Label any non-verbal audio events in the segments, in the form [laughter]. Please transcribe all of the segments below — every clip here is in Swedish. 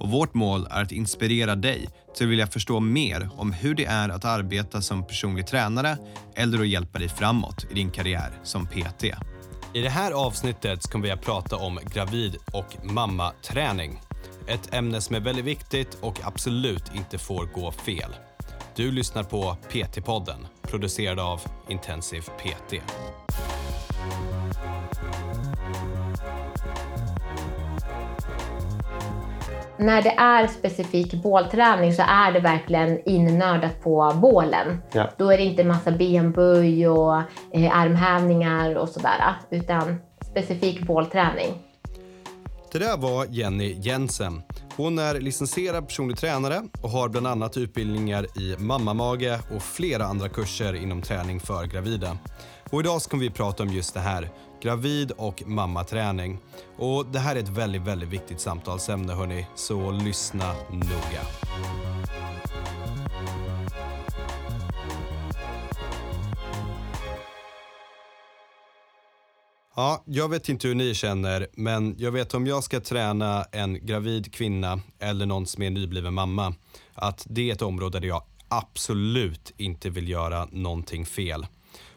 och vårt mål är att inspirera dig till att vilja förstå mer om hur det är att arbeta som personlig tränare eller att hjälpa dig framåt i din karriär som PT. I det här avsnittet kommer vi att prata om gravid och mammaträning. Ett ämne som är väldigt viktigt och absolut inte får gå fel. Du lyssnar på PT-podden, producerad av Intensiv PT. När det är specifik bålträning så är det verkligen innördat på bålen. Ja. Då är det inte massa benböj och eh, armhävningar och sådär, utan specifik bålträning. Det där var Jenny Jensen. Hon är licensierad personlig tränare och har bland annat utbildningar i mammamage och flera andra kurser inom träning för gravida. Och idag ska vi prata om just det här, gravid och mammaträning. Och det här är ett väldigt, väldigt viktigt samtalsämne hörni, så lyssna noga. Ja, jag vet inte hur ni känner, men jag vet om jag ska träna en gravid kvinna eller någon som är nybliven mamma, att det är ett område där jag absolut inte vill göra någonting fel.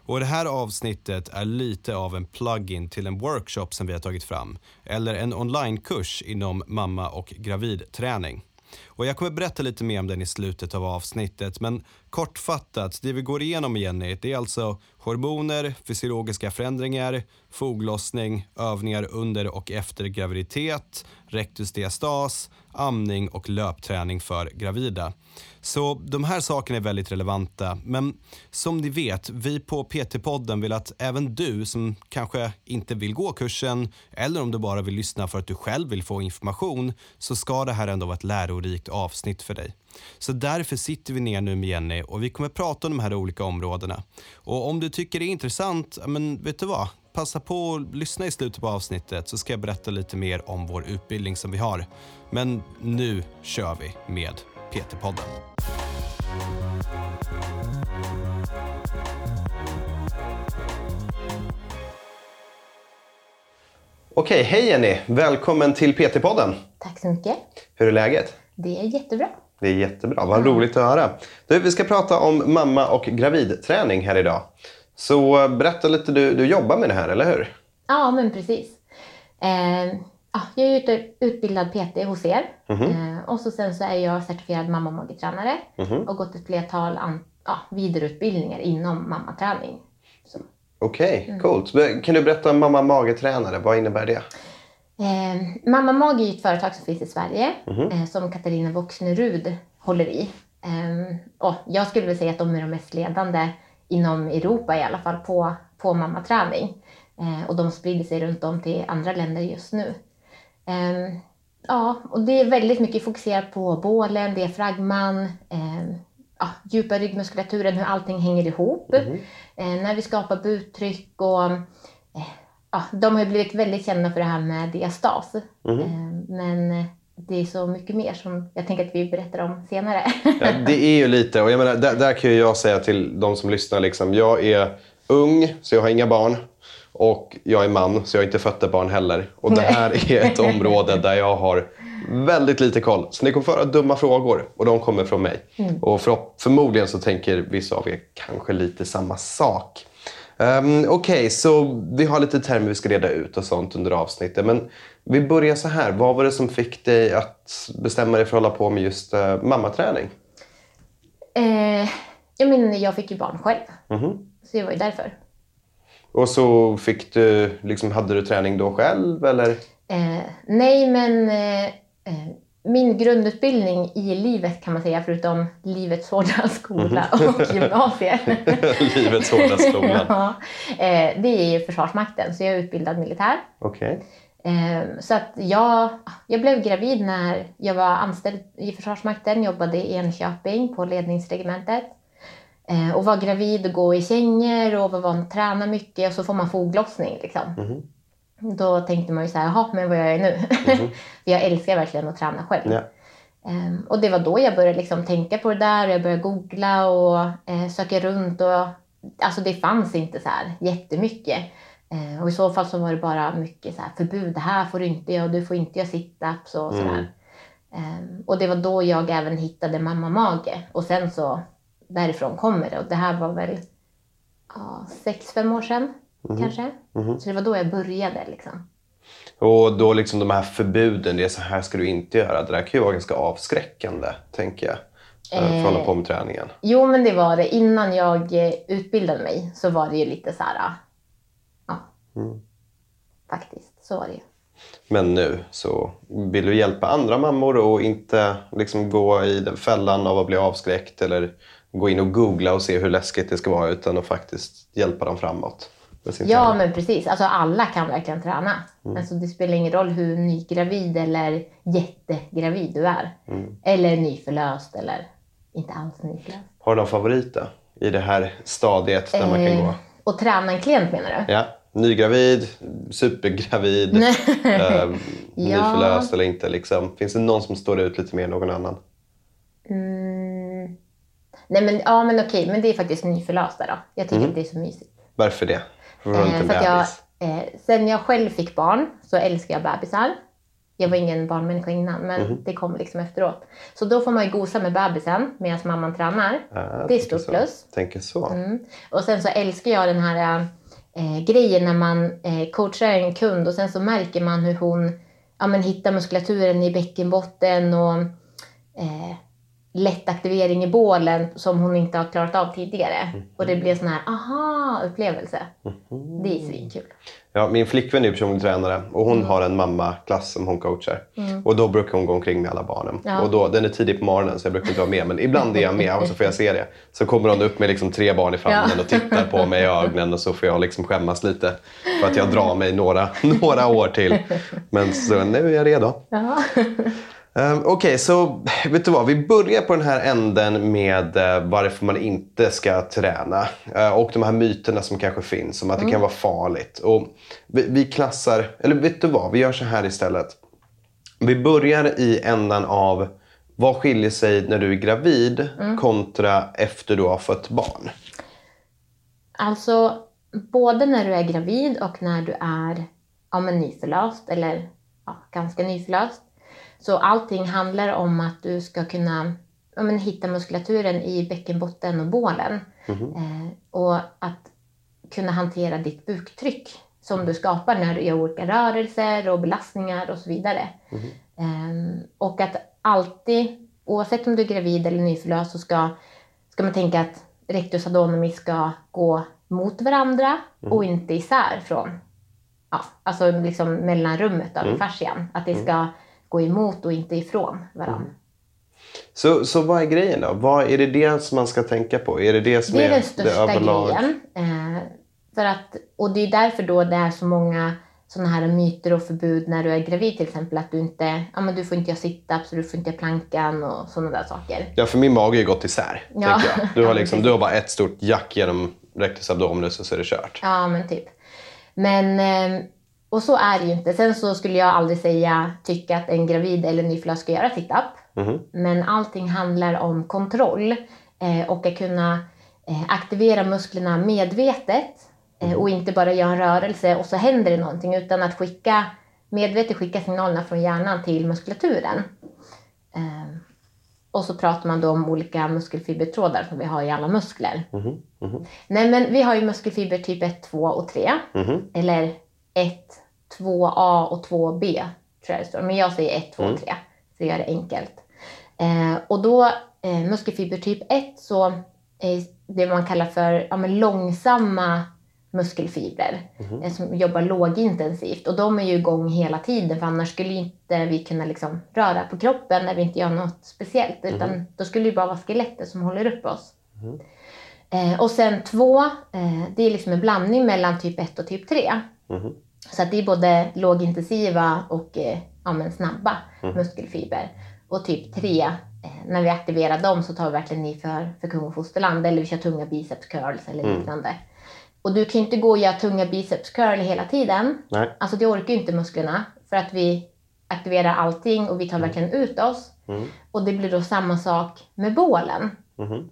Och det här avsnittet är lite av en plug-in till en workshop som vi har tagit fram, eller en onlinekurs inom mamma och gravidträning. Och jag kommer berätta lite mer om den i slutet av avsnittet, men kortfattat, det vi går igenom Jenny, det är alltså hormoner, fysiologiska förändringar, foglossning, övningar under och efter graviditet, rektusdiastas, amning och löpträning för gravida. Så de här sakerna är väldigt relevanta, men som ni vet, vi på PT-podden vill att även du som kanske inte vill gå kursen eller om du bara vill lyssna för att du själv vill få information så ska det här ändå vara ett lärorikt avsnitt för dig. Så därför sitter vi ner nu med Jenny och vi kommer prata om de här olika områdena. Och om du tycker det är intressant, men vet du vad? Passa på att lyssna i slutet på avsnittet så ska jag berätta lite mer om vår utbildning som vi har. Men nu kör vi med PT-podden. Okej, hej Jenny! Välkommen till PT-podden. Tack så mycket. Hur är läget? Det är jättebra. Det är jättebra, vad roligt att höra. Du, vi ska prata om mamma och gravidträning här idag. Så berätta lite, du, du jobbar med det här, eller hur? Ja, men precis. Eh, ja, jag är utbildad PT hos er eh, och så sen så är jag certifierad mamma och magetränare och gått ett flertal an, ja, vidareutbildningar inom mammaträning. Okej, coolt. Kan du berätta om mamma magetränare, vad innebär det? Eh, Mamma Mag är ett företag som finns i Sverige eh, som Katarina Voxnerud håller i. Eh, och jag skulle väl säga att de är de mest ledande inom Europa i alla fall på, på mammaträning. Eh, och de sprider sig runt om till andra länder just nu. Eh, ja, och det är väldigt mycket fokuserat på bålen, diafragman, eh, ja, djupa ryggmuskulaturen, hur allting hänger ihop. Eh, när vi skapar buttryck och eh, ja, de har blivit väldigt kända för det här med diastas. Eh, men det är så mycket mer som jag tänker att vi berättar om senare. Ja, det är ju lite, och jag menar, där, där kan jag säga till de som lyssnar, liksom, jag är ung, så jag har inga barn. Och jag är man, så jag har inte fött ett barn heller. Och det här är ett område där jag har väldigt lite koll. Så ni kommer få höra dumma frågor och de kommer från mig. Och för, förmodligen så tänker vissa av er kanske lite samma sak. Um, Okej, så vi har lite termer vi ska reda ut och sånt under avsnittet. Men vi börjar så här. Vad var det som fick dig att bestämma dig för att hålla på med just uh, mammaträning? eh, jag, menar, jag fick ju barn själv, så det var ju därför. Och så fick du, liksom, hade du träning då själv eller? Eh, nej, men eh, eh, min grundutbildning i livet kan man säga, förutom livets hårda [laughs] skola och gymnasiet. [laughs] Livets hårda skola. [laughs] ja, eh, det är ju Försvarsmakten, så jag är utbildad militär. Okej. Eh, Så att jag, jag blev gravid när jag var anställd i Försvarsmakten, jobbade i Enköping på ledningsregementet. Eh, och vara gravid och gå i kängor och vara, träna mycket och så får man foglossning. Liksom. Då tänkte man ju så här, jaha, men vad gör jag nu? [laughs] För jag älskar verkligen att träna själv. Ja. Ehm, och det var då jag började liksom tänka på det där och jag började googla och eh, söka runt. Och, alltså det fanns inte så här jättemycket. Eh, och i så fall så var det bara mycket så här förbud. Det här får du inte göra du får inte göra sit-ups och sådär. Ehm, och det var då jag även hittade mamma mage. Och sen så därifrån kommer det. Och det här var väl ja, sex, fem år sedan kanske. Så det var då jag började liksom. Och då liksom de här förbuden, det är så här ska du inte göra. Det där kan ju vara ganska avskräckande, tänker jag. Eh. För att hålla på med träningen. Jo, men det var det. Innan jag eh, utbildade mig så var det ju lite så här... Ja. Faktiskt, så var det ju. Men nu så vill du hjälpa andra mammor och inte liksom gå i den fällan av att bli avskräckt eller gå in och googla och se hur läskigt det ska vara utan att faktiskt hjälpa dem framåt. Ja, träning. men precis. Alltså alla kan verkligen träna. Alltså, det spelar ingen roll hur nygravid eller jättegravid du är. Eller nyförlöst eller inte alls nyförlöst. Har du någon favorit då? I det här stadiet där man kan Eh, gå? Och träna en klient menar du? Ja. Nygravid, supergravid, [laughs] eh, nyförlöst eller inte. Liksom. Finns det någon som står ut lite mer än någon annan? Mm. Nej men, ja, men okej, men det är faktiskt nyförlösta då. Jag tycker att det är så mysigt. Varför det? Eh, för jag, eh, sen jag själv fick barn så älskar jag bebisar. Jag var ingen barnmänniska innan, men Mhm. det kom liksom efteråt. Så då får man ju gosa med bebisen medan mamman tränar. Jag det är stort plus. Tänker så. Mm. Och sen så älskar jag den här eh, grejen när man eh, coachar en kund och sen så märker man hur hon ja, men hittar muskulaturen i bäckenbotten och eh, lätt aktivering i bålen som hon inte har klarat av tidigare. Och det blir sån här aha-upplevelse. Det är svinkul. Ja, min flickvän är personlig tränare och Mm. hon har en mammaklass som hon coachar. Och då brukar hon gå omkring med alla barnen. Ja. Och då, den är tidigt på morgonen så jag brukar inte vara med. Men ibland är jag med och så får jag se det. Så kommer hon upp med liksom tre barn i famnen Ja. och tittar på mig i ögonen och så får jag liksom skämmas lite. För att jag drar mig några, [laughs] några år till. Men så nu är jag redo. Ja. Um, Okej, så vet du vad? Vi börjar på den här änden med eh, varför man inte ska träna. Eh, och de här myterna som kanske finns om att det kan vara farligt. Och vi, vi klassar, eller vet du vad? Vi gör så här istället. Vi börjar i ändan av vad skiljer sig när du är gravid kontra efter du har fött barn? Alltså, både när du är gravid och när du är ja, men nyförlöst eller ja, ganska nyförlöst. Så allting handlar om att du ska kunna ja, men hitta muskulaturen i bäckenbotten och bålen. Eh, och att kunna hantera ditt buktryck som du skapar när du gör olika rörelser och belastningar och så vidare. Eh, och att alltid, oavsett om du är gravid eller nyförlöst, så ska, ska man tänka att rectus abdominis ska gå mot varandra och inte isär från, ja, alltså liksom mellanrummet av fascian. Att det ska gå emot och inte ifrån varandra. Så, så vad är grejen då? Vad, är det det som man ska tänka på? Är det det som Det är är den största överlag? grejen. Eh, för att, och det är därför då det är så många sådana här myter och förbud när du är gravid till exempel. Att du inte, ja men du får inte göra sit-ups och du får inte göra plankan och sådana där saker. Ja, för min mage har ju gått isär. Ja. Jag. [laughs] Du, har liksom, du har bara ett stort jack genom rectus abdominis och så är det kört. Ja men typ. Men, eh, och så är det ju inte. Sen så skulle jag aldrig säga, tycka att en gravid eller nyförlöst ska göra sit-up. Mhm. Men allting handlar om kontroll eh, och att kunna eh, aktivera musklerna medvetet eh, och inte bara göra en rörelse och så händer det någonting utan att skicka, medvetet skicka signalerna från hjärnan till muskulaturen. Eh, och så pratar man då om olika muskelfibertrådar som vi har i alla muskler. Nej men vi har ju muskelfiber typ 1, 2 och 3. Eller 1, 2A och 2B tror jag det står. Men jag säger 1, 2 och 3 för att göra det enkelt. Eh, och då eh, muskelfiber typ 1 så är det man kallar för ja, långsamma muskelfibrer eh, som jobbar lågintensivt. Och de är ju igång hela tiden för annars skulle inte vi kunna liksom röra på kroppen när vi inte gör något speciellt. Utan då skulle det bara vara skelettet som håller upp oss. Eh, och sen två, eh, det är liksom en blandning mellan typ 1 och typ 3. Så att det är både lågintensiva och eh, ja, men snabba muskelfiber. Och typ 3, eh, när vi aktiverar dem så tar vi verkligen i för, för kung och fosterland eller vi kör tunga biceps curls eller Mm. liknande. Och du kan ju inte gå och göra tunga biceps curl hela tiden. Nej. Alltså det orkar ju inte musklerna för att vi aktiverar allting och vi tar verkligen ut oss. Mm. Och det blir då samma sak med bålen. Mhm.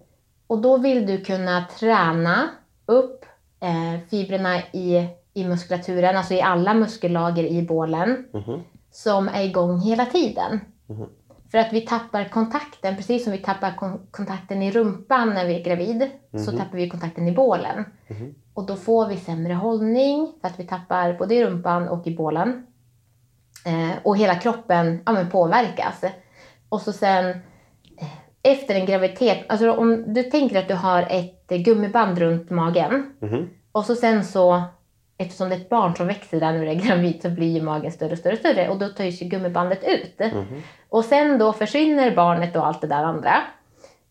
Och då vill du kunna träna upp eh, fibrerna i, i muskulaturen, alltså i alla muskellager i bålen, Mhm. som är igång hela tiden. Mhm. För att vi tappar kontakten, precis som vi tappar kon- kontakten i rumpan när vi är gravid, så tappar vi kontakten i bålen. Mhm. Och då får vi sämre hållning, för att vi tappar både i rumpan och i bålen. Eh, och hela kroppen ja, men påverkas. Och så sen eh, efter en graviditet, alltså om du tänker att du har ett gummiband runt magen Mhm. och så sen så, eftersom det är ett barn som växer där du är gravid så blir ju magen större och större och större och då tar ju gummibandet ut. Mhm. Och sen då försvinner barnet och allt det där andra.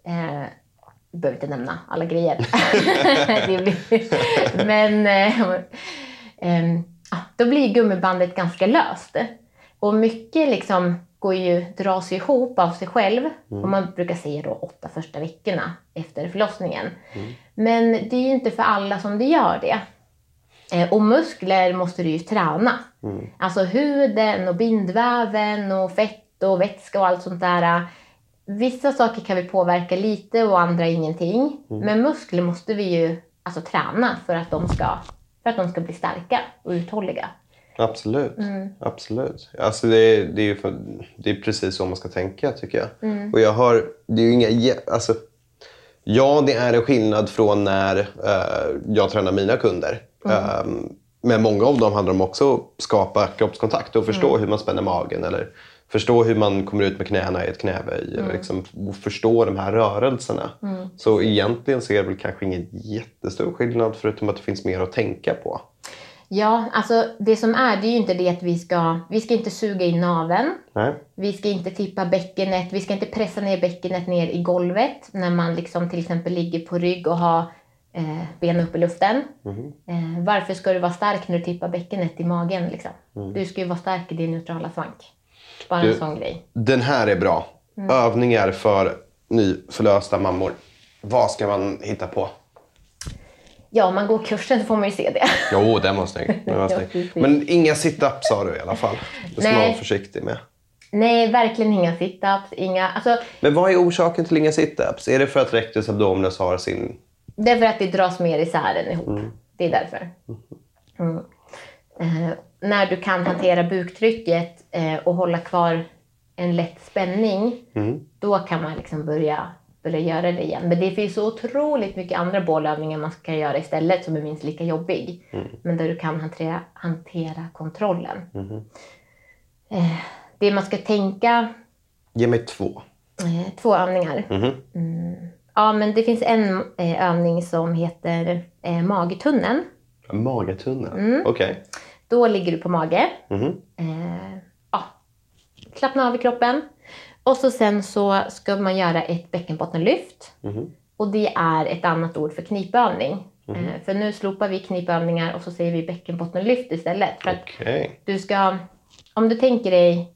Eh, behöver inte nämna alla grejer. [laughs] men eh, eh, då blir gummibandet ganska löst. Och mycket liksom går ju, dras ihop av sig själv. Och man brukar säga då åtta första veckorna efter förlossningen. Men det är ju inte för alla som det gör det. Eh, och muskler måste du ju träna. Alltså huden och bindväven och fett och vätska och allt sånt där. Vissa saker kan vi påverka lite och andra ingenting. Men muskler måste vi ju alltså, träna för att, de ska, för att de ska bli starka och uthålliga. Absolut. Mm. Absolut. Alltså det, är, det, är för, det är precis så man ska tänka tycker jag. Mm. Och jag har, det är ju inga, alltså, ja det är en skillnad från när eh, jag tränar mina kunder. Mm. Men många av dem handlar om också att skapa kroppskontakt och förstå Mm. hur man spänner magen eller förstå hur man kommer ut med knäna i ett knäböj. Mm. Eller liksom, och förstå de här rörelserna. Så egentligen så är det väl kanske ingen jättestor skillnad förutom att det finns mer att tänka på. Ja, alltså det som är, det är ju inte det att vi ska, vi ska inte suga in naveln. Nej? Vi ska inte tippa bäckenet, vi ska inte pressa ner bäckenet ner i golvet när man liksom till exempel ligger på rygg och har eh, benen upp i luften. Eh, varför ska du vara stark när du tippar bäckenet i magen? Liksom? Du ska ju vara stark i din neutrala svank. Bara Du- en sån grej. Den här är bra. Mm. Övningar för nyförlösta mammor. Vad ska man hitta på? Ja, om man går kursen så får man ju se det. Jo, den var snygg. Den var [laughs] snygg. Men inga sit-ups sa du i alla fall. Det ska man vara försiktig med. Nej, verkligen inga sit-ups. Inga, alltså, Men vad är orsaken till inga sit-ups? Är det för att rectus abdominis har sin... Det är för att det dras mer isär än ihop. Det är därför. Mm. Eh, när du kan hantera buktrycket eh, och hålla kvar en lätt spänning, då kan man liksom börja, börja göra det igen. Men det finns så otroligt mycket andra bålövningar man ska göra istället som är minst lika jobbig. Men där du kan hantera, hantera kontrollen. Eh, det man ska tänka Ge mig två. Eh, Två övningar. Mm. Ja, men det finns en eh, övning som heter eh, magtunneln. Magatunna. Mm. Okej. Då ligger du på mage. Mhm. Eh, ja, slappna av i kroppen. Och så sen så ska man göra ett bäckenbottenlyft. Mhm. Och det är ett annat ord för knipövning. Eh, för nu slopar vi knipövningar och så säger vi bäckenbottenlyft istället. För att Okej. du ska, om du tänker dig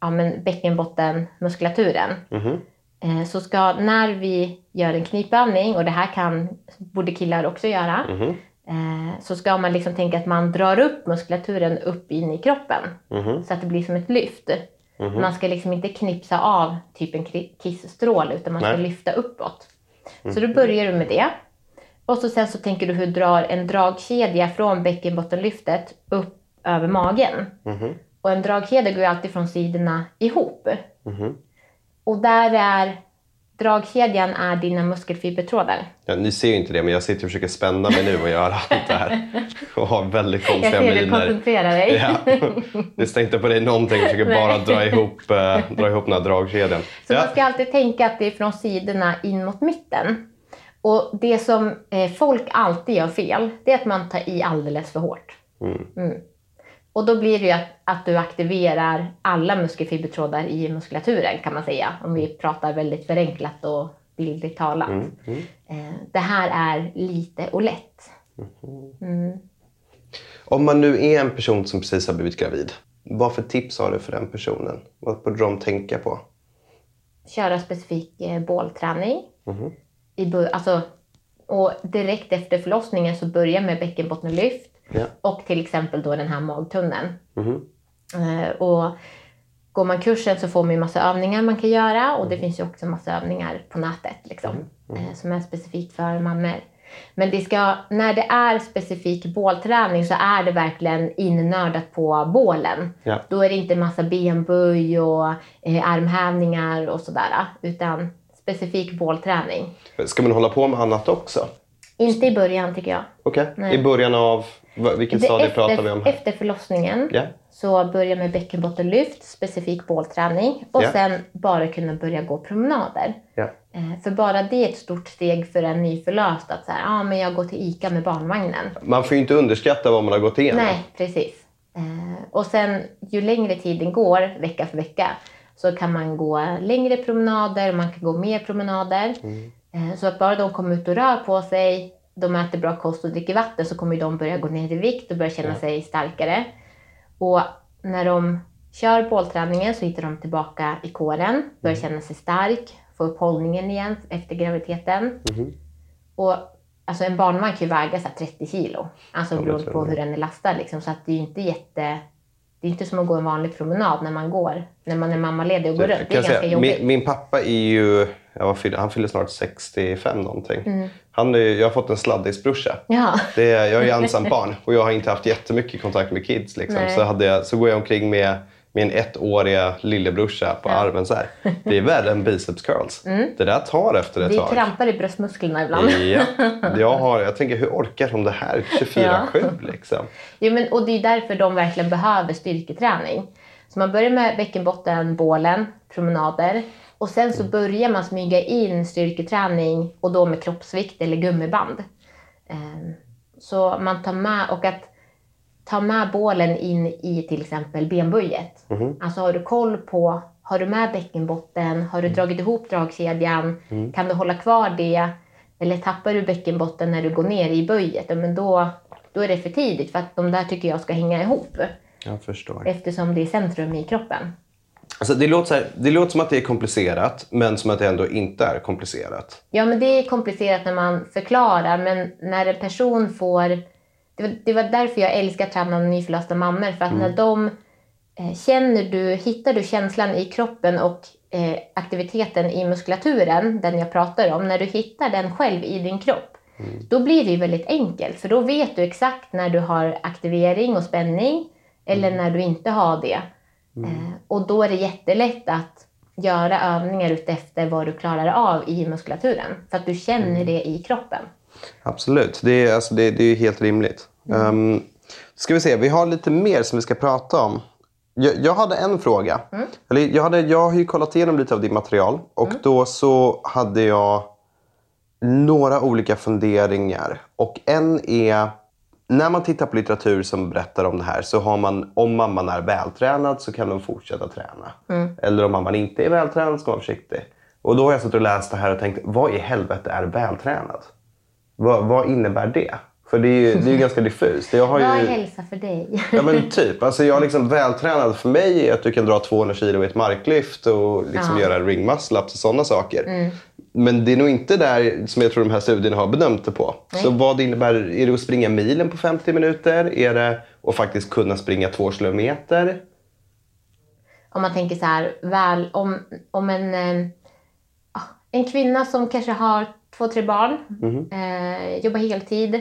ja, men bäckenbottenmuskulaturen. Mhm. Eh, Så ska, när vi gör en knipövning, och det här kan borde killar också göra, Mhm. eh, så ska man liksom tänka att man drar upp muskulaturen upp in i kroppen. Mhm. Så att det blir som ett lyft. Man ska liksom inte knipsa av typ en kissstråle, utan man ska Nej. lyfta uppåt. Så då börjar du med det. Och så sen så tänker du hur du drar en dragkedja från bäckenbottenlyftet upp över magen. Mhm. Och en dragkedja går ju alltid från sidorna ihop. Och där är dragkedjan är dina muskelfibertrådar. Ja, ni ser ju inte det, men jag sitter och försöker spänna mig nu och göra allt det här. [laughs] Och har väldigt Jag konstiga ser du miner. koncentrerar dig. Ja. Står inte på dig någonting. Jag försöker bara dra ihop, eh, dra ihop den här dragkedjan. Så Ja. man ska alltid tänka att det är från sidorna in mot mitten. Och det som eh, folk alltid gör fel, det är att man tar i alldeles för hårt. Mm. Och då blir det ju att, att du aktiverar alla muskelfibertrådar i muskulaturen kan man säga. Om vi pratar väldigt förenklat och bildligt talat. Mm. Mm. Eh, det här är lite och lätt. Mm. Om man nu är en person som precis har blivit gravid, vad för tips har du för den personen? Vad borde de tänka på? köra specifik eh, bålträning. I, bör- alltså, och direkt efter förlossningen så börja med bäckenbottenlyft Ja. och till exempel då den här magtunneln. Eh, och går man kursen så får man ju massa övningar man kan göra och det finns ju också massa övningar på nätet liksom, eh, som är specifikt för mammor. Men det ska, när det är specifik bålträning så är det verkligen innördat på bålen. Ja. Då är det inte massa benböj och eh, armhävningar och sådär utan specifik bålträning. Ska man hålla på med annat också? Inte i början tycker jag. Okej. Nej. I början av... Vilken Det- stadie pratar vi om här? Efter förlossningen Ja. så börja med bäckenbottenlyft, specifik bålträning och Ja. sen bara kunna börja gå promenader. Eh, För bara det är ett stort steg för en nyförlöst att så här, ah, men jag går till ICA med barnvagnen. Man får ju inte underskatta vad man har gått igenom. Nej, precis. Eh, Och sen ju längre tiden går, vecka för vecka, så kan man gå längre promenader, man kan gå mer promenader. Eh, Så att bara de kommer ut och rör på sig, de äter bra kost och dricker vatten så kommer de börja gå ner i vikt och börja känna sig starkare. Och när de kör bålträningen så hittar de tillbaka i kåren, börjar känna sig stark, få upp hållningen igen efter graviditeten. Och alltså en barnvagn kan ju väga så här 30 kilo, alltså Ja, beroende på jag. hur den är lastad. Liksom. Så att det är inte jätte... Det är inte som att gå en vanlig promenad när man går, när man är mammaledig och går runt. Det är jag ganska säga, jobbigt. min, min pappa är ju... Ja, vad fyller, han fyller snart 65 någonting. Mm. Han är, jag har fått en sladdisbrorsa. Ja. Det är, jag är ensam barn och jag har inte haft jättemycket kontakt med kids. Liksom. Så, hade jag, så går jag omkring med min ettåriga lillebrorsa på armen så här. Det är värre än biceps curls. [laughs] Det där tar efter ett tag. krampar i bröstmusklerna ibland. Ja, [laughs] jag, har, jag tänker hur orkar de det här 24-7 liksom? Jo, men, och det är därför de verkligen behöver styrketräning. Så man börjar med bäckenbotten, bålen, promenader. Och sen så börjar man smyga in styrketräning och då med kroppsvikt eller gummiband. Ehm, Så man tar med, och att ta med bålen in i till exempel benböjet. Alltså har du koll på, har du med bäckenbotten, har du dragit ihop dragkedjan, kan du hålla kvar det? Eller tappar du bäckenbotten när du går ner i böjet, men då, då är det för tidigt för att de där tycker jag ska hänga ihop Jag förstår. eftersom det är centrum i kroppen. Alltså, det, låter så här, det låter som att det är komplicerat, men som att det ändå inte är komplicerat. Ja, men det är komplicerat när man förklarar, men när en person får... Det var, det var därför jag älskar att träna nyförlösta mammor, för att när de eh, känner du, hittar du känslan i kroppen och eh, aktiviteten i muskulaturen, den jag pratar om, när du hittar den själv i din kropp, då blir det ju väldigt enkelt, för då vet du exakt när du har aktivering och spänning eller när du inte har det. Eh, och då är det jättelätt att göra övningar utefter vad du klarar av i muskulaturen. För att du känner det i kroppen. Absolut, det är, alltså, det, det är helt rimligt. Um, ska vi se, vi har lite mer som vi ska prata om. Jag, jag hade en fråga. Eller, jag, hade, jag har ju kollat igenom lite av ditt material och då så hade jag några olika funderingar. Och en är, när man tittar på litteratur som berättar om det här så har man, om mamman är vältränad så kan hon fortsätta träna. Eller om mamman inte är vältränad ska man vara försiktig. Och då har jag suttit och läst det här och tänkt, vad i helvete är vältränad? Vad, vad innebär det? För det är ju, det är ju ganska diffust. Jag har Vad är ju, hälsa för dig? ja men typ. Alltså jag liksom vältränad för mig är att du kan dra 200 kilo i ett marklyft och liksom Ja. göra ring muscle ups och sådana saker. Men det är nog inte där som jag tror de här studierna har bedömt det på. Så vad innebär Är det att springa milen på 50 minuter? Är det att faktiskt kunna springa två kilometer? om man tänker så här, väl, om, om en, eh, ah, en kvinna som kanske har två, tre barn, eh, jobbar heltid.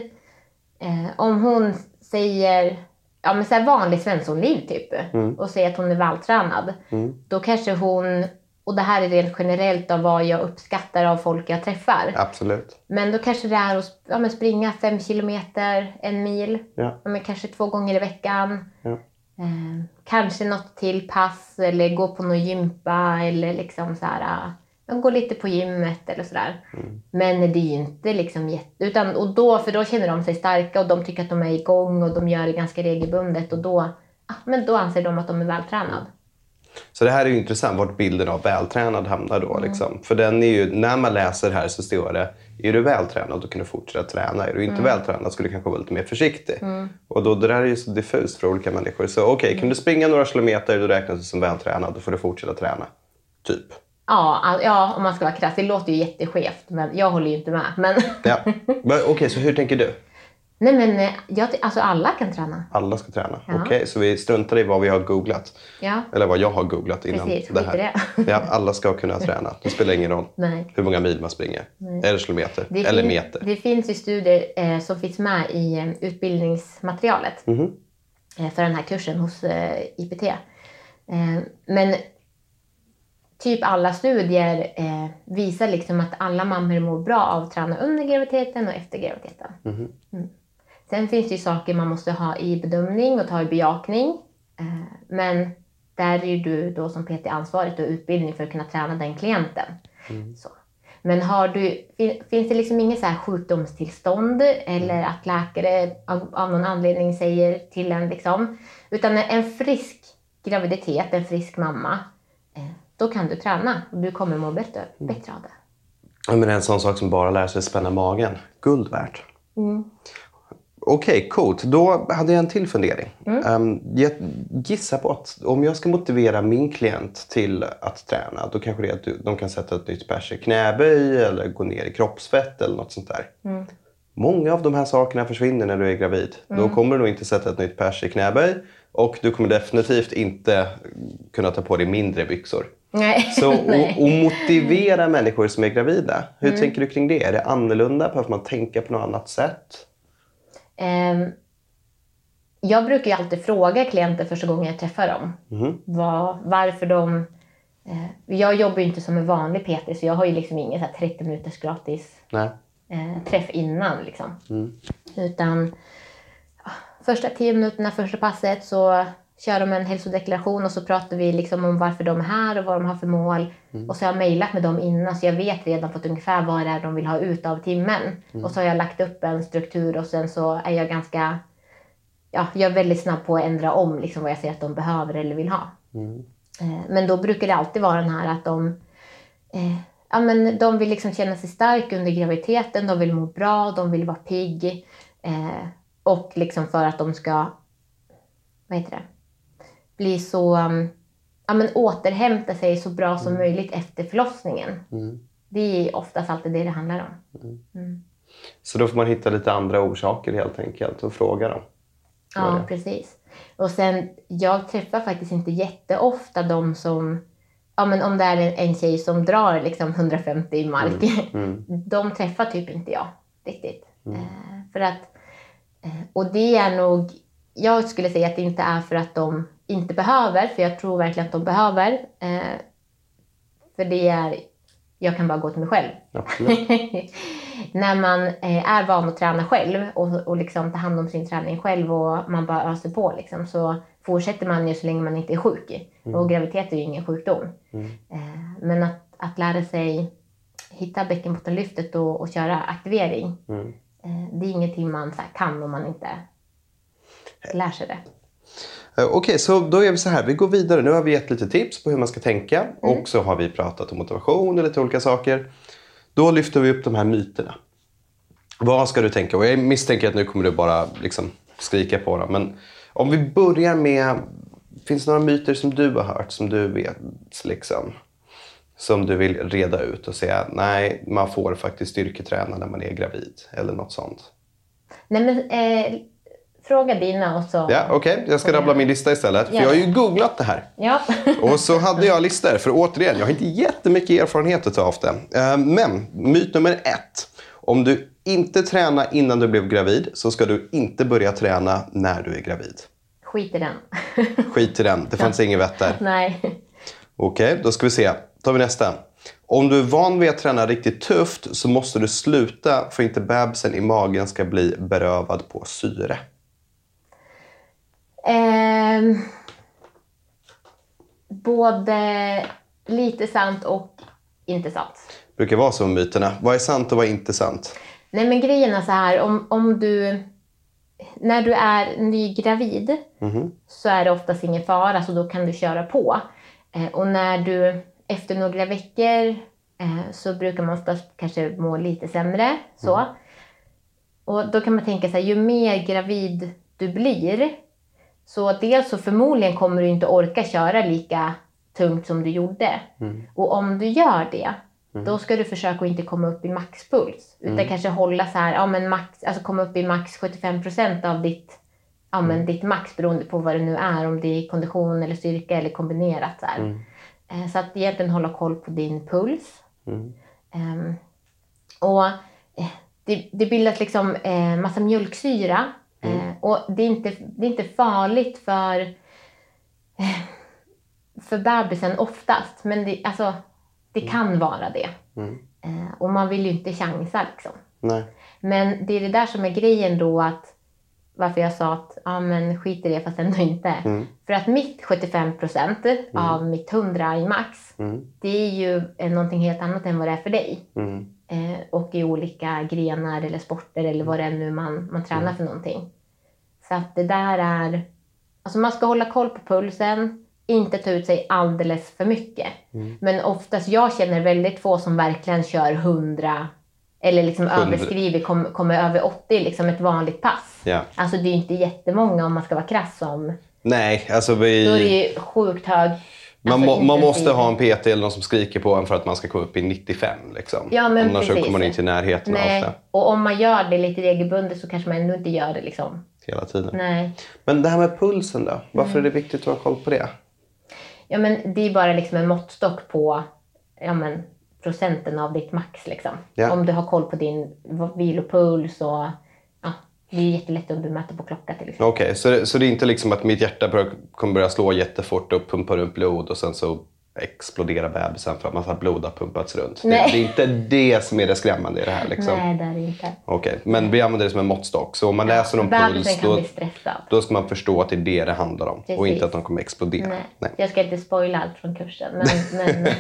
Eh, om hon säger, ja men så här vanlig svenssonliv typ, och säger att hon är vältränad. Då kanske hon, och det här är rent generellt av vad jag uppskattar av folk jag träffar. Absolut. Men då kanske det är att ja, men springa fem kilometer, en mil. Ja. Ja, men kanske två gånger i veckan. Ja. Eh, kanske något till pass eller gå på någon gympa eller liksom så här, ja, gå lite på gymmet eller sådär. Mm. Men det är ju inte liksom jätte... Utan, och då, för då känner de sig starka och de tycker att de är igång och de gör det ganska regelbundet och då, ja, men då anser de att de är vältränade. Så det här är ju intressant vart bilden av vältränad hamnar då. Liksom. För den är ju, när man läser här så står det, är du vältränad då kan du fortsätta träna. Är du inte vältränad ska du kanske vara lite mer försiktig. Och då, det där är ju så diffust för olika människor. Så okej, kan du springa några kilometer då räknas du som vältränad. Då får du fortsätta träna. Typ. Ja, ja, om man ska vara krass. Det låter ju jätteskevt, men jag håller ju inte med. Men, Ja. [laughs] Okej, så hur tänker du? nej, men eh, jag, alltså alla kan träna. Alla ska träna? Ja. Okej, så vi struntar i vad vi har googlat. Ja, Eller vad jag har googlat innan Precis, det här. det. Ja, alla ska kunna träna. Det spelar ingen roll [laughs] nej. hur många mil man springer. Eller kilometer. Det eller fin- meter. Det finns ju studier eh, som finns med i eh, utbildningsmaterialet Mhm. eh, för den här kursen hos eh, IPT. Men typ alla studier eh, visar liksom att alla mammor mår bra av att träna under graviditeten och efter graviditeten. Mhm. Mm. Sen finns det ju saker man måste ha i bedömning och ta i bejakning. Eh, men där är ju du då som PT ansvarig och utbildning för att kunna träna den klienten. Så. Men har du, fin- finns det liksom inget så här sjukdomstillstånd eller att läkare av, av någon anledning säger till en liksom, utan en frisk graviditet, en frisk mamma, eh, då kan du träna och du kommer må bättre, bättre av det. Ja, men en sån sak som bara lär sig spänna magen. Guld värt. Mm. Okej, coolt. Då hade jag en till fundering. Mm. Um, jag gissar på att om jag ska motivera min klient till att träna då kanske det är att de kan sätta ett nytt pers i knäböj eller gå ner i kroppsfett eller något sånt där. Mm. Många av de här sakerna försvinner när du är gravid. Då kommer du nog inte sätta ett nytt pers i knäböj och du kommer definitivt inte kunna ta på dig mindre byxor. Nej. Så [laughs] att motivera människor som är gravida, hur tänker du kring det? Är det annorlunda? Behöver man tänka på något annat sätt? Ehm, jag brukar ju alltid fråga klienter första gången jag träffar dem. Mhm. Vad, varför de... Eh, jag jobbar ju inte som en vanlig PT så jag har ju liksom ingen så här 30 minuters gratis eh, träff innan. Liksom. Mm. Utan första 10 minuterna, första passet så kör de en hälsodeklaration och så pratar vi liksom om varför de är här och vad de har för mål. Och så har jag mejlat med dem innan så jag vet redan på ett ungefär vad det är de vill ha ut av timmen. Och så har jag lagt upp en struktur och sen så är jag ganska ja, jag är väldigt snabb på att ändra om liksom, vad jag ser att de behöver eller vill ha. Mm. Eh, men då brukar det alltid vara den här att de, eh, ja, men de vill liksom känna sig stark under graviditeten, de vill må bra, de vill vara pigg. Eh, och liksom för att de ska, vad heter det, bli så, um, ja men återhämta sig så bra som möjligt efter förlossningen. Mm. Det är oftast alltid det det handlar om. Mm. Så då får man hitta lite andra orsaker helt enkelt och fråga dem. Ja, precis. Och sen, jag träffar faktiskt inte jätteofta de som, ja men om det är en, tjej som drar liksom 150 i mark, Mm. [laughs] de träffar typ inte jag riktigt. Eh, för att, eh, och det är nog, jag skulle säga att det inte är för att de inte behöver, för jag tror verkligen att de behöver. Eh, för det är, jag kan bara gå till mig själv. [laughs] När man eh, är van att träna själv och, och liksom ta hand om sin träning själv och man bara öser på liksom, så fortsätter man ju så länge man inte är sjuk. Och graviditet är ju ingen sjukdom. Mm. Eh, men att, att lära sig hitta bäckenbottenlyftet och, och köra aktivering, Mm. eh, det är ingenting man här, kan om man inte lär sig det. Eh, Okej, så då är vi så här. Vi går vidare. Nu har vi gett lite tips på hur man ska tänka och så har vi pratat om motivation och lite olika saker. Då lyfter vi upp de här myterna. Vad ska du tänka? Och jag misstänker att nu kommer du bara liksom skrika på dem. Men om vi börjar med... Finns det några myter som du har hört, som du vet, liksom, som du vill reda ut och säga nej, man får faktiskt styrketräna när man är gravid eller något sånt? Nej, men, eh, fråga dina och så... Ja, okej. Jag ska rabbla min lista istället. För Ja. jag har ju googlat det här. Ja. [laughs] Och så hade jag listor, för återigen, jag har inte jättemycket erfarenhet av det. Eh, Men myt nummer ett. Om du inte tränar innan du blev gravid så ska du inte börja träna när du är gravid. Skit i den. [laughs] Skit i den, det fanns inget vett där. Nej. Okej, då ska vi se. tar vi nästa. Om du är van vid att träna riktigt tufft så måste du sluta för inte bebisen i magen ska bli berövad på syre. Ehm, både lite sant och inte sant. brukar vara så med myterna. Vad är sant och vad är inte sant? Nej men grejen är så här, om, om du... När du är nygravid Mhm. så är det oftast ingen fara, så då kan du köra på. Eh, och när du efter några veckor eh, så brukar man oftast kanske må lite sämre. Så. Och då kan man tänka här, ju mer gravid du blir, så dels så förmodligen kommer du inte orka köra lika tungt som du gjorde. Och om du gör det, då ska du försöka att inte komma upp i maxpuls. Utan kanske hålla så här, ja men max, alltså komma upp i max 75 procent av ditt, ja, men ditt max beroende på vad det nu är. Om det är kondition eller styrka eller kombinerat. Så, här. Eh, så att egentligen hålla koll på din puls. Ehm, och eh, det, det bildas liksom eh, massa mjölksyra. Eh, och det är, inte, det är inte farligt för, [laughs] för bebisen oftast. Men det, alltså, det kan vara det. Eh, och man vill ju inte chansa liksom. Nej. Men det är det där som är grejen då att varför jag sa att ja, men skit i det fast ändå inte. För att mitt 75 procent av mitt 100 i max, det är ju någonting helt annat än vad det är för dig. Mm. Eh, och i olika grenar eller sporter eller vad det är nu man, man tränar för någonting. Så att det där är, alltså man ska hålla koll på pulsen, inte ta ut sig alldeles för mycket. Men oftast, jag känner väldigt få som verkligen kör 100 eller liksom 100. överskriver, kom, kommer över 80 liksom ett vanligt pass. Ja. Alltså det är inte jättemånga om man ska vara krass som. Nej, alltså Då är det vi... ju sjukt hög. Man, alltså, må, man måste ha en PT eller någon som skriker på en för att man ska komma upp i 95. Liksom. Ja, men Annars precis. kommer man inte i närheten av Nej, det och om man gör det lite regelbundet så kanske man ändå inte gör det liksom. hela tiden. Nej. Men det här med pulsen då? Varför Mm. är det viktigt att ha koll på det? Ja, men det är bara liksom en måttstock på ja, men, procenten av ditt max. Liksom. Ja. Om du har koll på din vilopuls och det är jättelätt du mäter på klocka till exempel. Okej, så, det, så det är inte liksom att mitt hjärta kommer börja slå jättefort och pumpar upp blod och sen så exploderar bebisen för att massa blod har pumpats runt. Det, Nej. det är inte det som är det skrämmande i det här. Liksom. Nej, det är det inte. Okej, men vi använder det som en måttstock. Så om man läser om puls då, då ska man förstå att det är det det handlar om och Precis. inte att de kommer explodera. Nej. Nej. Jag ska inte spoila allt från kursen. Men, men [laughs]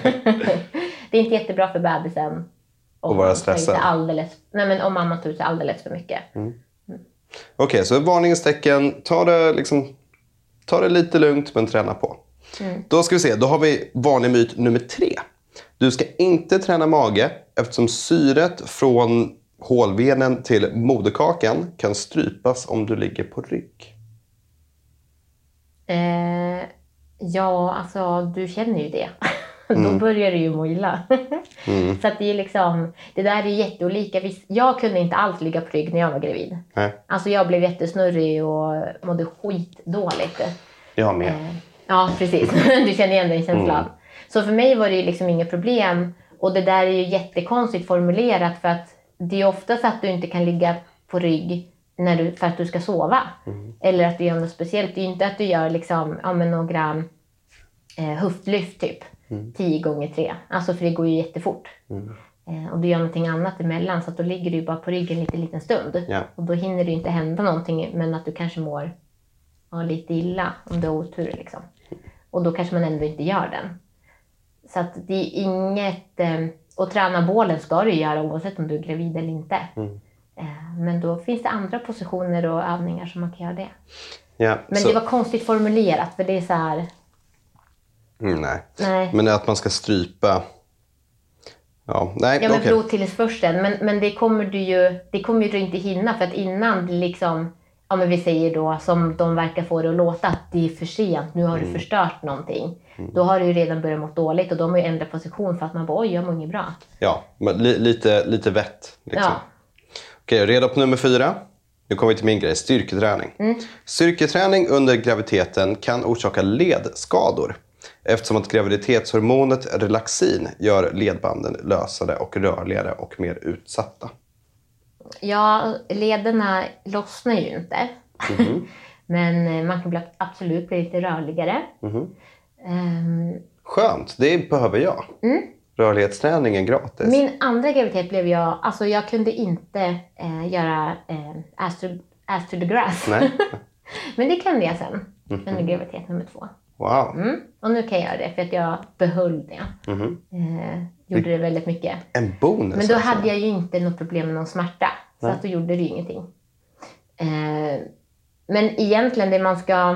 det är inte jättebra för bebisen. om Och vara stressad. Alldeles, nej, men om mamma tar ut sig alldeles för mycket. Okej, så varningens tecken. Ta det, liksom, ta det lite lugnt men träna på. Då ska vi se, då har vi vanlig myt nummer tre. Du ska inte träna mage eftersom syret från hålvenen till moderkakan kan strypas om du ligger på rygg. Eh, ja, alltså du känner ju det. [laughs] [laughs] Mm. Då börjar du ju må illa. [laughs] Så att det är liksom, det där är jätteolika. Jag kunde inte alls ligga på rygg när jag var gravid. Nej, Alltså jag blev jättesnurrig och mådde skitdåligt. jag med. Eh, Ja, precis. [laughs] Du känner igen den känslan. Så för mig var det ju liksom inget problem. Och det där är ju jättekonstigt formulerat för att det är oftast att du inte kan ligga på rygg när du, för att du ska sova. Eller att du gör något speciellt. Det är ju inte att du gör liksom, ja, några eh, höftlyft typ. 10 gånger 3. Alltså för det går ju jättefort. Eh, och du gör någonting annat emellan så att då ligger du ju bara på ryggen lite liten stund. Ja. Och då hinner det inte hända någonting men att du kanske mår ja, lite illa om du har otur. Liksom. Och då kanske man ändå inte gör den. Så att det är inget... Eh, och träna bålen ska du göra oavsett om du är gravid eller inte. Eh, men då finns det andra positioner och övningar som man kan göra det. Ja, Men så, det var konstigt formulerat för det är så här... mm, nej. Nej. Men att man ska strypa... Ja, nej, Ja men okej. blodtillförseln. Men, men det kommer du ju det kommer du inte hinna för att innan liksom, ja men vi säger då som de verkar få det att låta att det är för sent, nu har Mm. du förstört någonting. Då har du ju redan börjat må dåligt och de har ju ändrat position för att man bara oj jag mår inget bra. Ja, men li, lite, lite vett. Liksom. Ja. Okej, redo på nummer fyra? Nu kommer vi till min grej, styrketräning. Styrketräning under graviditeten kan orsaka ledskador eftersom att graviditetshormonet relaxin gör ledbanden lösare och rörligare och mer utsatta. Ja, lederna lossnar ju inte. Mhm. [laughs] men eh, man kan bli, absolut bli lite rörligare. Mhm. Ehm, Skönt, det behöver jag. Rörlighetsträningen gratis. Min andra graviditet blev jag, alltså jag kunde inte eh, göra eh, ass, to, ass to the grass. [laughs] Men det kunde jag sen under graviditet nummer två. Wow. Mm. Och nu kan jag göra det för att jag behöll det. Mhm. Eh, gjorde det väldigt mycket. En bonus Men då alltså. hade jag ju inte något problem med någon smärta. Så att då gjorde det ju ingenting. Eh, men egentligen det man ska...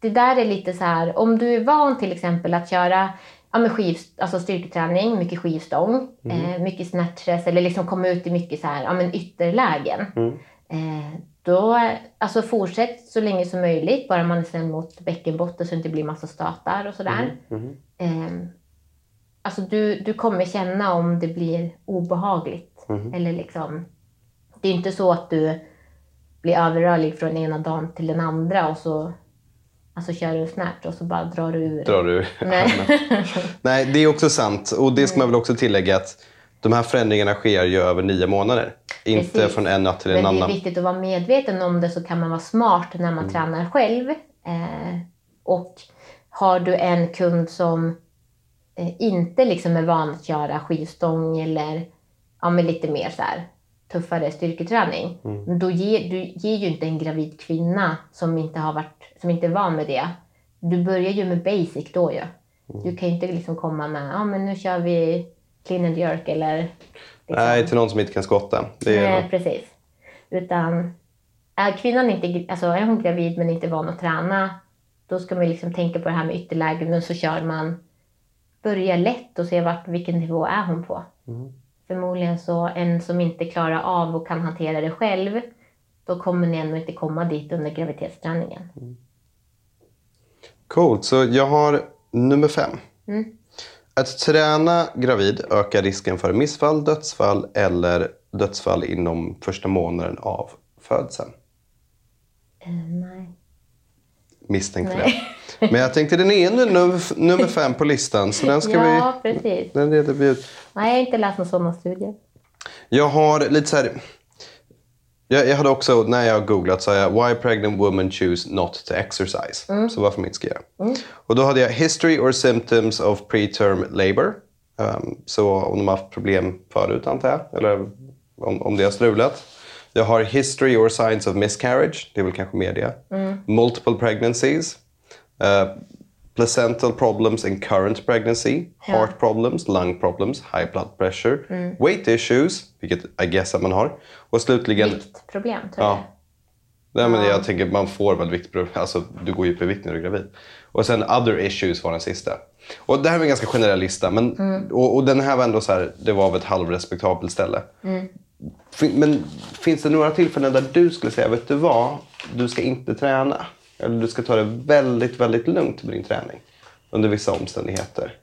Det där är lite så här, om du är van till exempel att köra ja, med skiv, alltså styrketräning, mycket skivstång, eh, mycket snatches eller liksom komma ut i mycket så här, ja, men ytterlägen. Mm. Eh, då, alltså fortsätt så länge som möjligt, bara man är snäll mot bäckenbotten så det inte blir massa stötar och sådär. Mhm. Eh, alltså du, du kommer känna om det blir obehagligt. Mhm. Eller liksom, det är inte så att du blir överrörlig från ena dagen till den andra och så alltså, kör du snärt och så bara drar du ur. Drar du Nej. [laughs] Nej, det är också sant. Och det ska man väl också tillägga att de här förändringarna sker ju över nio månader. Inte Precis. från en natt till en Men det är annan. viktigt att vara medveten om det så kan man vara smart när Mm. man tränar själv. Eh, och har du en kund som eh, inte liksom är van att köra skivstång eller ja, men lite mer så här, tuffare styrketräning. Mm. Då ger, du ger ju inte en gravid kvinna som inte, har varit, som inte är van med det. Du börjar ju med basic då ju. Mm. Du kan ju inte liksom komma med ja men nu kör vi clean and jerk eller liksom. Nej, till någon som inte kan skotta. Det är, Nej, precis. Utan är kvinnan inte, alltså är hon gravid men inte van att träna, då ska man liksom tänka på det här med ytterlägen, men så kör man, börja lätt och se vart, vilken nivå är hon på. Mm. Förmodligen så en som inte klarar av och kan hantera det själv, då kommer ni ändå inte komma dit under graviditetsträningen. Coolt. Så jag har nummer fem. Mm. Att träna gravid ökar risken för missfall, dödsfall eller dödsfall inom första månaden av födseln. Eh, nej. Misstänkte Nej. det. Men jag tänkte den är nu nummer, fem på listan så den ska [laughs] ja, vi... precis. Den reder vi ut. Nej, jag har inte läst några sådana studier. Jag har lite så här... Jag, jag hade också, när jag googlat, så har jag Why pregnant women choose not to exercise. Så varför de inte ska göra. Och då hade jag History or symptoms of preterm labor. Um, så om de har haft problem förut antar jag. Eller om, om det har strulat. Jag har History or signs of miscarriage. Det är väl kanske mer det. Multiple pregnancies. Uh, placental problems in current pregnancy, heart problems, lung problems, high blood pressure, weight issues, vilket I guess att man har. Och slutligen, Viktproblem, tror jag. ja, nej, men jag tänker man får väl viktproblem, alltså du går ju upp i vikt när du är gravid. Och sen other issues var den sista. Och det här är en ganska generell lista, men, och, och den här var ändå så här, det var av ett halvrespektabelt ställe. Fin, men finns det några tillfällen där du skulle säga, vet du vad, du ska inte träna? Eller du ska ta det väldigt, väldigt lugnt med din träning under vissa omständigheter?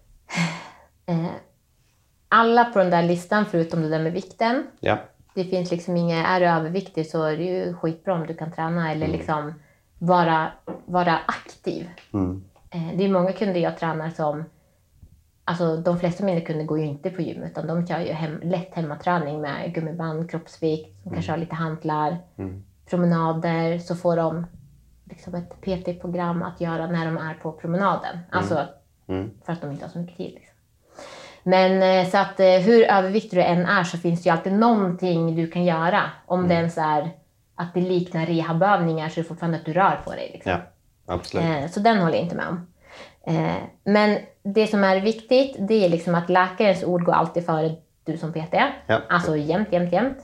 Alla på den där listan, förutom det där med vikten, Ja. det finns liksom inga, är du överviktig så är det ju skitbra om du kan träna eller liksom vara, vara aktiv. Eh, Det är många kunder jag tränar som, alltså de flesta av mina kunder går ju inte på gym utan de kör ju hem, lätt hemmaträning med gummiband, kroppsvikt, som kanske har lite hantlar, promenader, så får de liksom ett PT-program att göra när de är på promenaden. Alltså för att de inte har så mycket tid. Liksom. Men eh, så att eh, hur överviktig du än är så finns det ju alltid någonting du kan göra. Om det ens är att det liknar rehabövningar så är det fortfarande att du rör på dig. Liksom. Ja, absolut. Eh, så den håller jag inte med om. Men det som är viktigt det är liksom att läkarens ord går alltid före du som PT. Ja. Alltså jämt, jämt, jämt.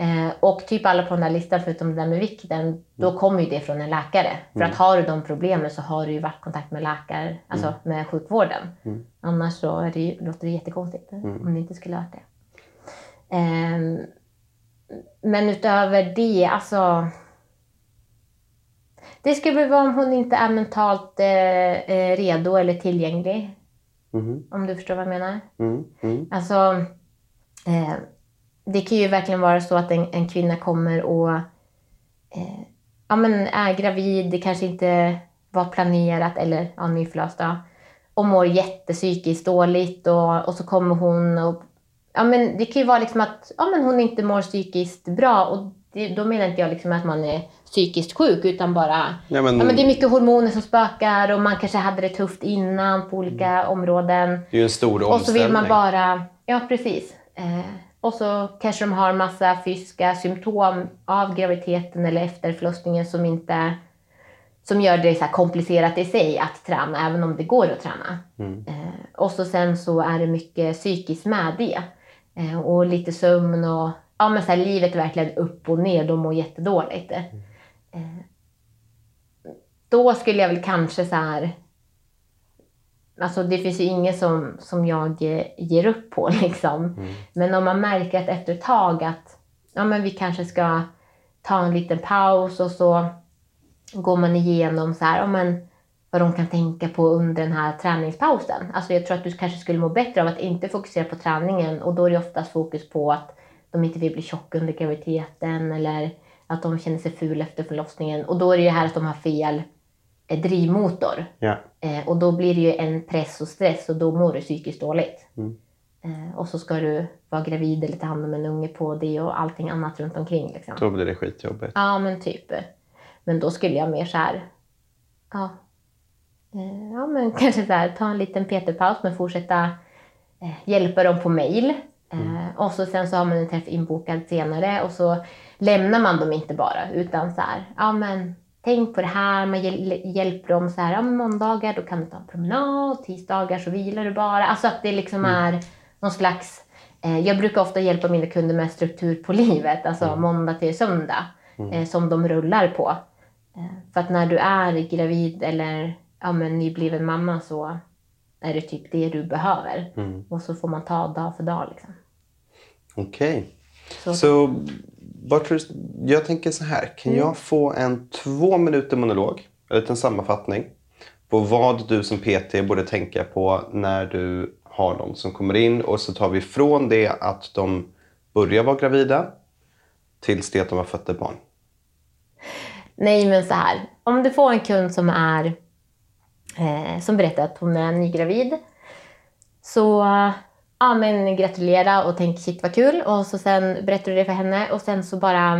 Eh, och typ alla på den här listan förutom det där med vikten, då kommer ju det från en läkare. För att har du de problemen så har du ju varit i kontakt med läkare, alltså med sjukvården. Annars så är det ju, låter det jättekonstigt om det inte skulle ha varit det. Ehm, men utöver det, alltså. Det skulle väl vara om hon inte är mentalt eh, eh, redo eller tillgänglig. Mhm. Om du förstår vad jag menar. Mm, mm, Alltså, eh, det kan ju verkligen vara så att en, en kvinna kommer och eh, ja, men är gravid, det kanske inte var planerat eller ja, nyförlöst och mår jättepsykiskt dåligt och, och så kommer hon och ja, men det kan ju vara liksom att ja, men hon inte mår psykiskt bra och det, då menar inte jag liksom att man är psykiskt sjuk utan bara Ja, men, Ja, men det är mycket hormoner som spökar och man kanske hade det tufft innan på olika områden. det är ju en stor omställning. Och så vill man bara, ja precis. Eh, och så kanske de har massa fysiska symptom av graviditeten eller efter förlossningen som inte som gör det så komplicerat i sig att träna, även om det går att träna. Eh, och så sen så är det mycket psykiskt med det. Eh, och lite sömn och ja, men så här, livet är verkligen upp och ner. De mår jättedåligt. Eh, då skulle jag väl kanske så här... Alltså det finns ju ingen som, som jag ger upp på [laughs] liksom. Men om man märker att efter ett tag att ja, men vi kanske ska ta en liten paus och så går man igenom så här, om man, vad de kan tänka på under den här träningspausen. Alltså jag tror att du kanske skulle må bättre av att inte fokusera på träningen och då är det oftast fokus på att de inte vill bli tjocka under graviditeten eller att de känner sig ful efter förlossningen. Och då är det ju här att de har fel drivmotor. Ja. Eh, och då blir det ju en press och stress och då mår du psykiskt dåligt. Mm. Eh, och så ska du vara gravid eller ta hand om en unge på det och allting annat runt omkring. Liksom. Då blir det skitjobbigt. Ja, men typ. Men då skulle jag mer så här, ja, eh, ja men [laughs] kanske så här, ta en liten PT-paus men fortsätta eh, hjälpa dem på mail. Eh, och så sen så har man en träff inbokad senare och så lämnar man dem inte bara utan så här, ja men tänk på det här, man hjäl- hjälper dem så här, ja måndagar då kan du ta en promenad, tisdagar så vilar du bara. Alltså att det liksom är någon slags, eh, jag brukar ofta hjälpa mina kunder med struktur på [laughs] livet, alltså måndag till söndag eh, som de rullar på. Eh, för att när du är gravid eller ja, men nybliven mamma så är det typ det du behöver. Mm. Och så får man ta dag för dag. Liksom. Okej. Så- Så vad tror du, jag tänker så här. Kan jag få en två minuter monolog, en liten sammanfattning på vad du som PT borde tänka på när du har dem som kommer in och så tar vi från det att de börjar vara gravida tills det att de har fött ett barn. Nej, men så här. Om du får en kund som är eh, som berättar att hon är nygravid så ja, men gratulera och tänk shit vad kul och så sen berättar du det för henne och sen så bara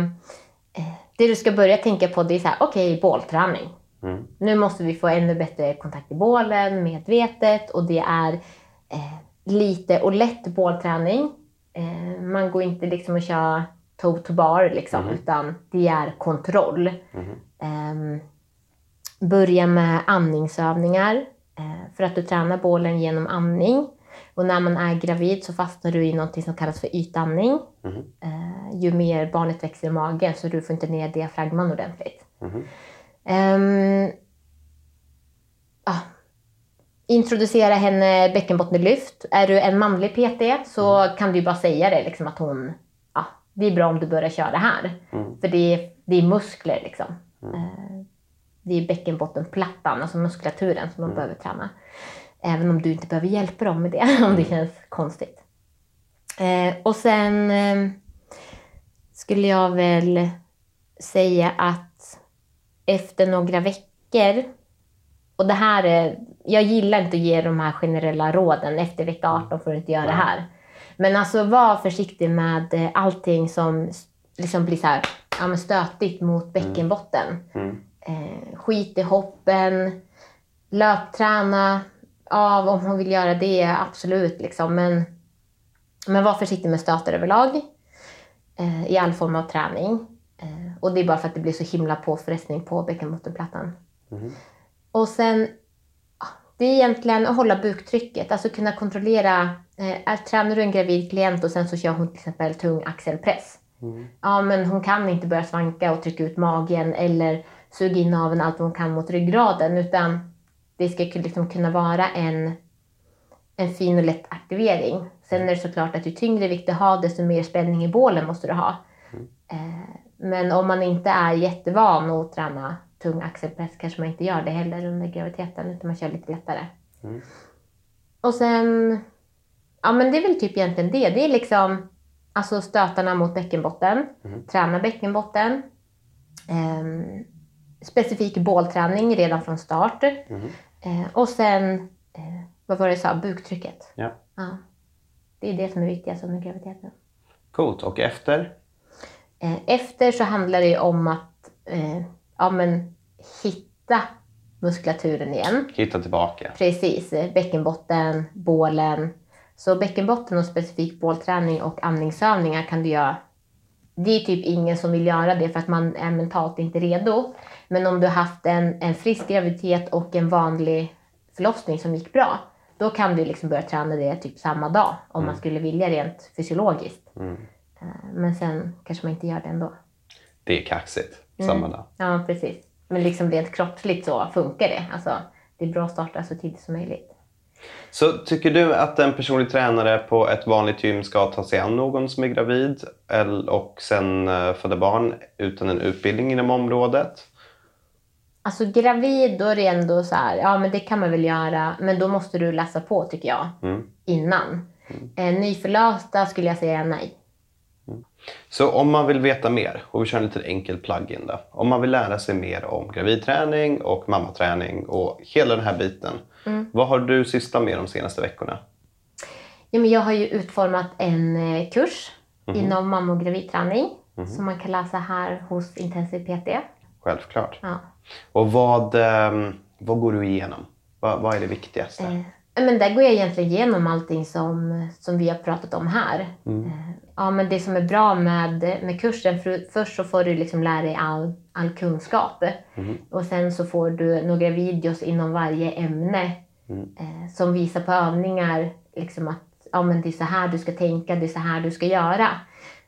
eh, det du ska börja tänka på det är så här, okej, bålträning. Mm. Nu måste vi få ännu bättre kontakt i bålen medvetet och det är eh, lite och lätt bålträning. Eh, man går inte liksom och kör toe to bar liksom, utan det är kontroll. Ehm, börja med andningsövningar eh, för att du tränar bålen genom andning. Och när man är gravid så fastnar du i något som kallas för ytandning. Eh, ju mer barnet växer i magen så du får inte ner diafragman ordentligt. Ehm, ah, introducera henne bäckenbottenlyft. Är du en manlig PT så kan du bara säga det liksom att hon, ja, det är bra om du börjar köra här. För det är, det är muskler liksom. Eh, det är bäckenbottenplattan, alltså muskulaturen som man behöver träna. Även om du inte behöver hjälpa dem med det, [laughs] om det känns konstigt. Eh, och sen eh, skulle jag väl säga att efter några veckor, och det här är, jag gillar inte att ge de här generella råden, efter vecka 18 får du inte göra det här. Men alltså var försiktig med eh, allting som liksom blir så här, ja, stötigt mot bäckenbotten. Eh, skit i hoppen, löpträna, ja, om hon vill göra det, absolut. Liksom. Men, men var försiktig med stötar överlag eh, i all form av träning. Eh, och det är bara för att det blir så himla påfrestning på bäckenbottenplattan. Och sen, det är egentligen att hålla buktrycket, alltså kunna kontrollera. Eh, tränar du en gravid klient och sen så kör hon till exempel tung axelpress. Ja, men hon kan inte börja svanka och trycka ut magen eller suga in naveln allt hon kan mot ryggraden utan det ska liksom kunna vara en, en fin och lätt aktivering. Sen är det såklart att ju tyngre vikt du har desto mer spänning i bålen måste du ha. Eh, men om man inte är jättevan att träna tung axelpress kanske man inte gör det heller under graviditeten utan man kör lite lättare. Och sen, ja men det är väl typ egentligen det. Det är liksom alltså stötarna mot bäckenbotten, träna bäckenbotten, ehm, specifik bålträning redan från start. Eh, och sen, eh, vad var det jag sa, buktrycket. Ja. Ja. Det är det som är viktigast under graviditeten. Coolt. Och efter? Eh, Efter så handlar det om att eh, ja, men, hitta muskulaturen igen. Hitta tillbaka. Precis, eh, bäckenbotten, bålen. Så bäckenbotten och specifik bålträning och andningsövningar kan du göra. Det är typ ingen som vill göra det för att man är mentalt inte redo. Men om du har haft en, en frisk graviditet och en vanlig förlossning som gick bra, då kan du liksom börja träna det typ samma dag om man skulle vilja rent fysiologiskt. Eh, Men sen kanske man inte gör det ändå. Det är kaxigt. Samma dag. Ja, precis. Men liksom rent kroppsligt så funkar det. Alltså, det är bra att starta så tidigt som möjligt. Så tycker du att en personlig tränare på ett vanligt gym ska ta sig an någon som är gravid och sen eh, föda barn utan en utbildning inom området? Alltså gravid, då är det ändå så här, ja men det kan man väl göra, men då måste du läsa på tycker jag, Mm. innan. Eh, nyförlösta skulle jag säga nej. Så om man vill veta mer, och vi kör en liten enkel plug-in då. Om man vill lära sig mer om gravidträning och mammaträning och hela den här biten. Vad har du sysslat med de senaste veckorna? Ja, men jag har ju utformat en eh, kurs inom mamma och gravidträning som man kan läsa här hos Intensiv PT. Självklart. Ja. Och vad, ehm, vad går du igenom? Vad, vad är det viktigaste? Eh, men där går jag egentligen igenom allting som, som vi har pratat om här. Eh, ja, men det som är bra med, med kursen, för, först så får du liksom lära dig all, all kunskap. Och sen så får du några videos inom varje ämne eh, som visar på övningar. Liksom att ja, men det är så här du ska tänka, det är så här du ska göra.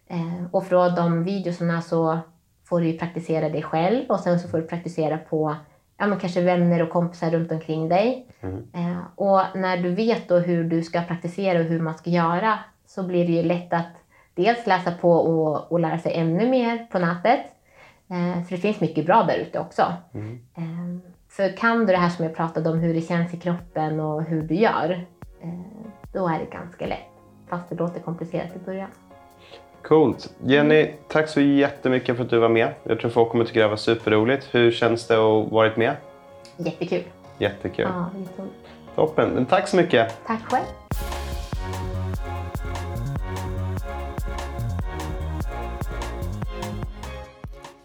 Eh, och från de videorna så får du praktisera dig själv och sen så får du praktisera på ja, men kanske vänner och kompisar runt omkring dig. Eh, och när du vet då hur du ska praktisera och hur man ska göra så blir det ju lätt att dels läsa på och, och lära sig ännu mer på nätet. Eh, för det finns mycket bra där ute också. Eh, för kan du det här som jag pratade om, hur det känns i kroppen och hur du gör, eh, då är det ganska lätt. Fast det låter komplicerat i början. Coolt. Jenny, tack så jättemycket för att du var med. Jag tror folk kommer tycka det var superroligt. Hur känns det att ha varit med? Jättekul. Jättekul. Ja, jätteroligt. Toppen. Men tack så mycket. Tack själv.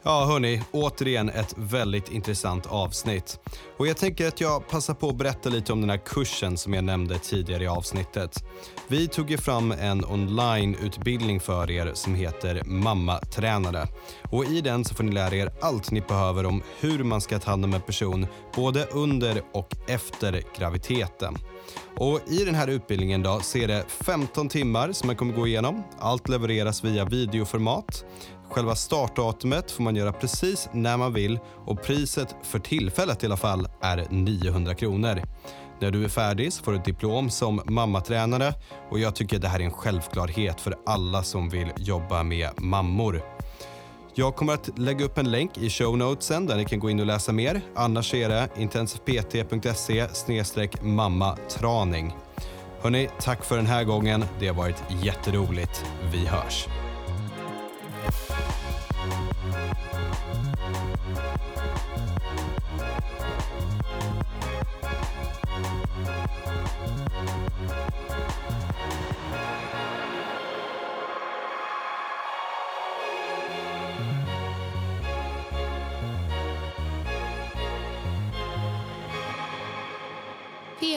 Ja, hörni, återigen ett väldigt intressant avsnitt. Och jag tänker att jag passar på att berätta lite om den här kursen som jag nämnde tidigare i avsnittet. Vi tog ju fram en onlineutbildning för er som heter Mammatränare. Och i den så får ni lära er allt ni behöver om hur man ska ta hand om en person både under och efter graviditeten. Och I den här utbildningen då så är det 15 timmar som man kommer gå igenom. Allt levereras via videoformat. Själva startdatumet får man göra precis när man vill och priset för tillfället i alla fall är 900 kronor. När du är färdig så får du ett diplom som mammatränare och jag tycker det här är en självklarhet för alla som vill jobba med mammor. Jag kommer att lägga upp en länk i show notesen där ni kan gå in och läsa mer. Annars är det intensivpt.se mammatraning. Hörni, tack för den här gången. Det har varit jätteroligt. Vi hörs.